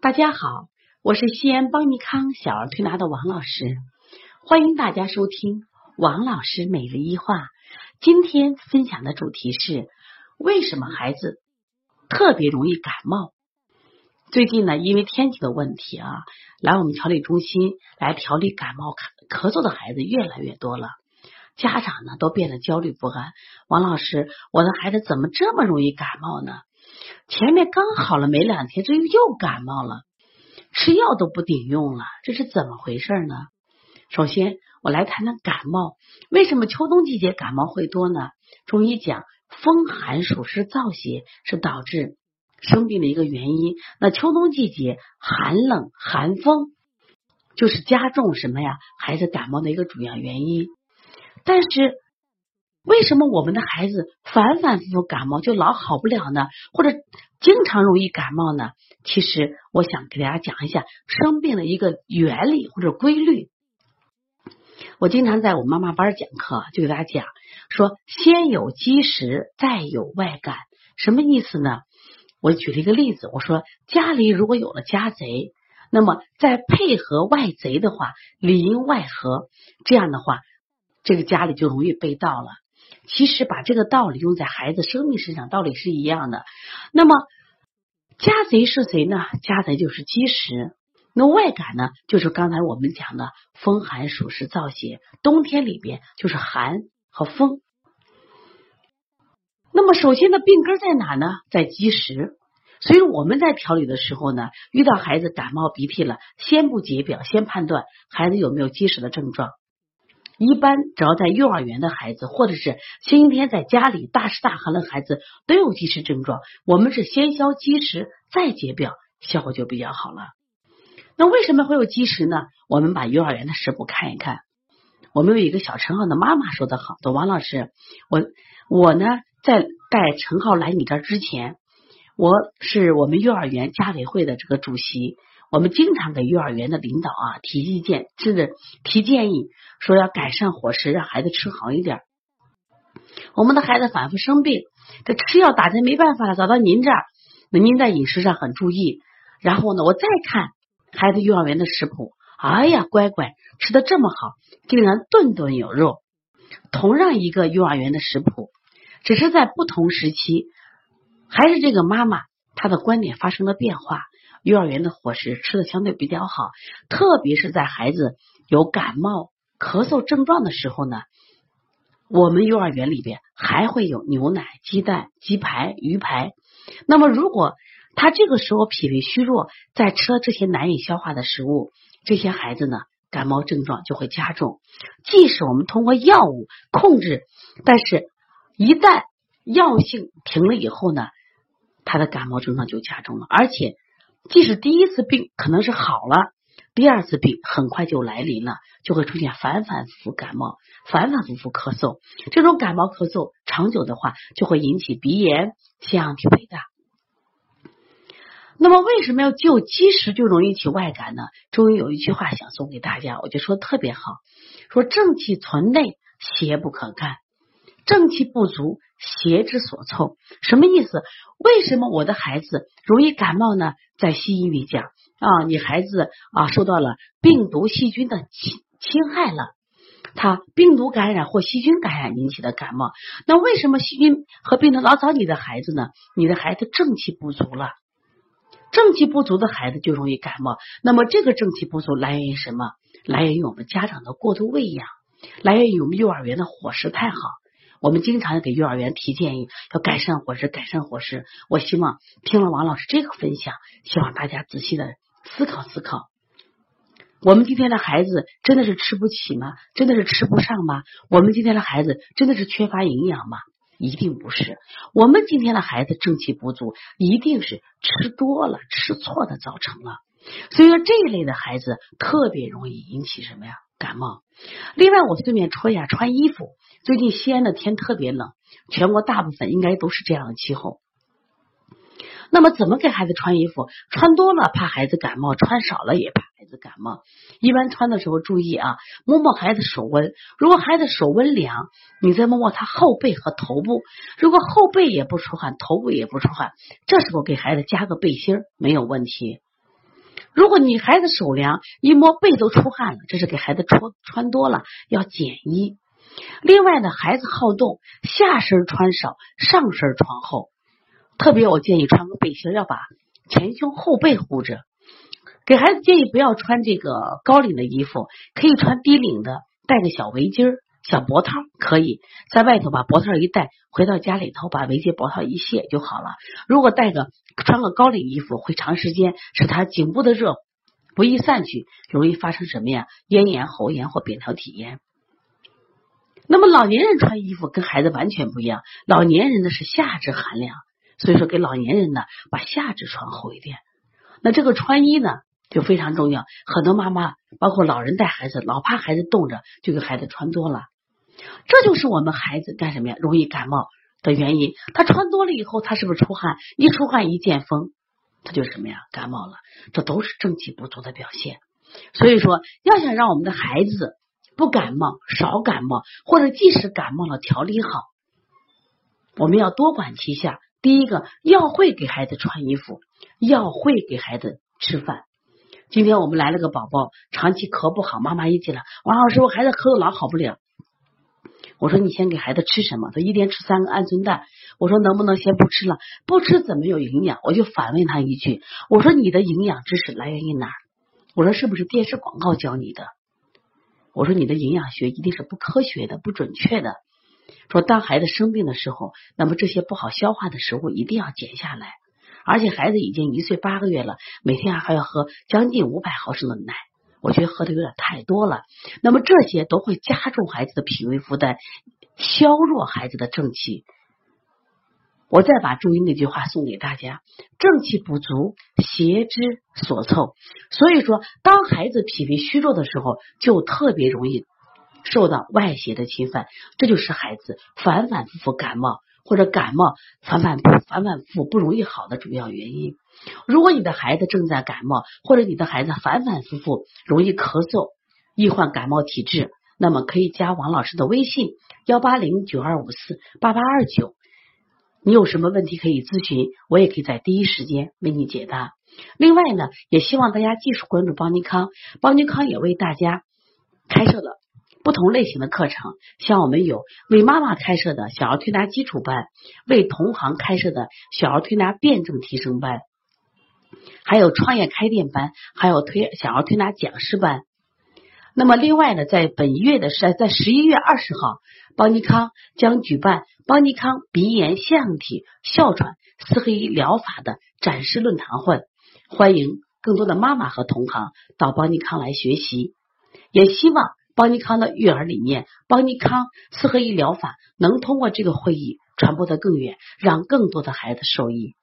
大家好，我是西安邦尼康小儿推拿的王老师，欢迎大家收听王老师每日一话。今天分享的主题是为什么孩子特别容易感冒？最近呢，因为天气的问题啊，来我们调理中心来调理感冒咳咳嗽的孩子越来越多了，家长呢都变得焦虑不安。王老师，我的孩子怎么这么容易感冒呢？前面刚好了没两天，这又又感冒了，吃药都不顶用了，这是怎么回事呢？首先，我来谈谈感冒。为什么秋冬季节感冒会多呢？中医讲，风寒暑湿燥邪是导致生病的一个原因。那秋冬季节寒冷寒风就是加重什么呀？孩子感冒的一个主要原因。但是。为什么我们的孩子反反复复感冒就老好不了呢？或者经常容易感冒呢？其实我想给大家讲一下生病的一个原理或者规律。我经常在我妈妈班讲课，就给大家讲说，先有积食，再有外感，什么意思呢？我举了一个例子，我说家里如果有了家贼，那么再配合外贼的话，里应外合，这样的话，这个家里就容易被盗了。其实把这个道理用在孩子生命身上，道理是一样的。那么家贼是谁呢？家贼就是积食。那外感呢？就是刚才我们讲的风寒暑湿燥邪。冬天里边就是寒和风。那么首先的病根在哪呢？在积食。所以我们在调理的时候呢，遇到孩子感冒鼻涕了，先不解表，先判断孩子有没有积食的症状。一般只要在幼儿园的孩子，或者是星期天在家里大吃大喝的孩子，都有积食症状。我们是先消积食，再解表，效果就比较好了。那为什么会有积食呢？我们把幼儿园的食谱看一看。我们有一个小陈浩的妈妈说的好，说王老师，我我呢在带陈浩来你这之前，我是我们幼儿园家委会的这个主席。我们经常给幼儿园的领导啊提意见，甚至提建议，说要改善伙食，让孩子吃好一点。我们的孩子反复生病，这吃药打针没办法了，找到您这儿，那您在饮食上很注意。然后呢，我再看孩子幼儿园的食谱，哎呀，乖乖，吃的这么好，竟然顿顿有肉。同样一个幼儿园的食谱，只是在不同时期，还是这个妈妈她的观点发生了变化。幼儿园的伙食吃的相对比较好，特别是在孩子有感冒、咳嗽症状的时候呢，我们幼儿园里边还会有牛奶、鸡蛋、鸡排、鱼排。那么，如果他这个时候脾胃虚弱，在吃了这些难以消化的食物，这些孩子呢，感冒症状就会加重。即使我们通过药物控制，但是一旦药性停了以后呢，他的感冒症状就加重了，而且。即使第一次病可能是好了，第二次病很快就来临了，就会出现反反复复感冒、反反复复咳嗽。这种感冒咳嗽长久的话，就会引起鼻炎、腺样体肥大。那么，为什么要救积食就容易起外感呢？中医有一句话想送给大家，我就说特别好：说正气存内，邪不可干；正气不足。邪之所凑，什么意思？为什么我的孩子容易感冒呢？在西医里讲啊，你孩子啊受到了病毒细菌的侵侵害了，他病毒感染或细菌感染引起的感冒。那为什么细菌和病毒老找你的孩子呢？你的孩子正气不足了，正气不足的孩子就容易感冒。那么这个正气不足来源于什么？来源于我们家长的过度喂养，来源于我们幼儿园的伙食太好。我们经常给幼儿园提建议，要改善伙食，改善伙食。我希望听了王老师这个分享，希望大家仔细的思考思考。我们今天的孩子真的是吃不起吗？真的是吃不上吗？我们今天的孩子真的是缺乏营养吗？一定不是。我们今天的孩子正气不足，一定是吃多了、吃错的造成了。所以说，这一类的孩子特别容易引起什么呀？感冒。另外，我顺便说一下穿衣服。最近西安的天特别冷，全国大部分应该都是这样的气候。那么，怎么给孩子穿衣服？穿多了怕孩子感冒，穿少了也怕孩子感冒。一般穿的时候注意啊，摸摸孩子手温。如果孩子手温凉，你再摸摸他后背和头部。如果后背也不出汗，头部也不出汗，这时候给孩子加个背心儿没有问题。如果你孩子手凉，一摸背都出汗了，这是给孩子穿穿多了，要减衣。另外呢，孩子好动，下身穿少，上身穿厚。特别我建议穿个背心，要把前胸后背护着。给孩子建议不要穿这个高领的衣服，可以穿低领的，带个小围巾、小脖套，可以在外头把脖套一戴，回到家里头把围巾脖套一卸就好了。如果戴个穿个高领衣服，会长时间使他颈部的热不易散去，容易发生什么呀？咽炎、喉炎或扁桃体炎。那么老年人穿衣服跟孩子完全不一样，老年人呢是夏至寒凉，所以说给老年人呢把夏至穿厚一点。那这个穿衣呢？就非常重要，很多妈妈包括老人带孩子，老怕孩子冻着，就给孩子穿多了。这就是我们孩子干什么呀？容易感冒的原因。他穿多了以后，他是不是出汗？一出汗一见风，他就什么呀？感冒了。这都是正气不足的表现。所以说，要想让我们的孩子不感冒、少感冒，或者即使感冒了调理好，我们要多管齐下。第一个，要会给孩子穿衣服，要会给孩子吃饭。今天我们来了个宝宝，长期咳不好，妈妈一进来，王老师，我孩子咳的老好不了。我说你先给孩子吃什么？他一天吃三个鹌鹑蛋。我说能不能先不吃了？不吃怎么有营养？我就反问他一句，我说你的营养知识来源于哪儿？我说是不是电视广告教你的？我说你的营养学一定是不科学的、不准确的。说当孩子生病的时候，那么这些不好消化的食物一定要减下来。而且孩子已经一岁八个月了，每天还要喝将近五百毫升的奶，我觉得喝的有点太多了。那么这些都会加重孩子的脾胃负担，削弱孩子的正气。我再把注意那句话送给大家：正气不足，邪之所凑。所以说，当孩子脾胃虚弱的时候，就特别容易受到外邪的侵犯，这就使孩子反反复复感冒。或者感冒反反复反反复不容易好的主要原因。如果你的孩子正在感冒，或者你的孩子反反复复容易咳嗽，易患感冒体质，那么可以加王老师的微信幺八零九二五四八八二九。你有什么问题可以咨询，我也可以在第一时间为你解答。另外呢，也希望大家继续关注邦尼康，邦尼康也为大家开设了。不同类型的课程，像我们有为妈妈开设的小儿推拿基础班，为同行开设的小儿推拿辩证提升班，还有创业开店班，还有推小儿推拿讲师班。那么，另外呢，在本月的是在十一月二十号，邦尼康将举办邦尼康鼻炎、腺体、哮喘四合一疗法的展示论坛会，欢迎更多的妈妈和同行到邦尼康来学习，也希望。邦尼康的育儿理念，邦尼康四合一疗法能通过这个会议传播的更远，让更多的孩子受益。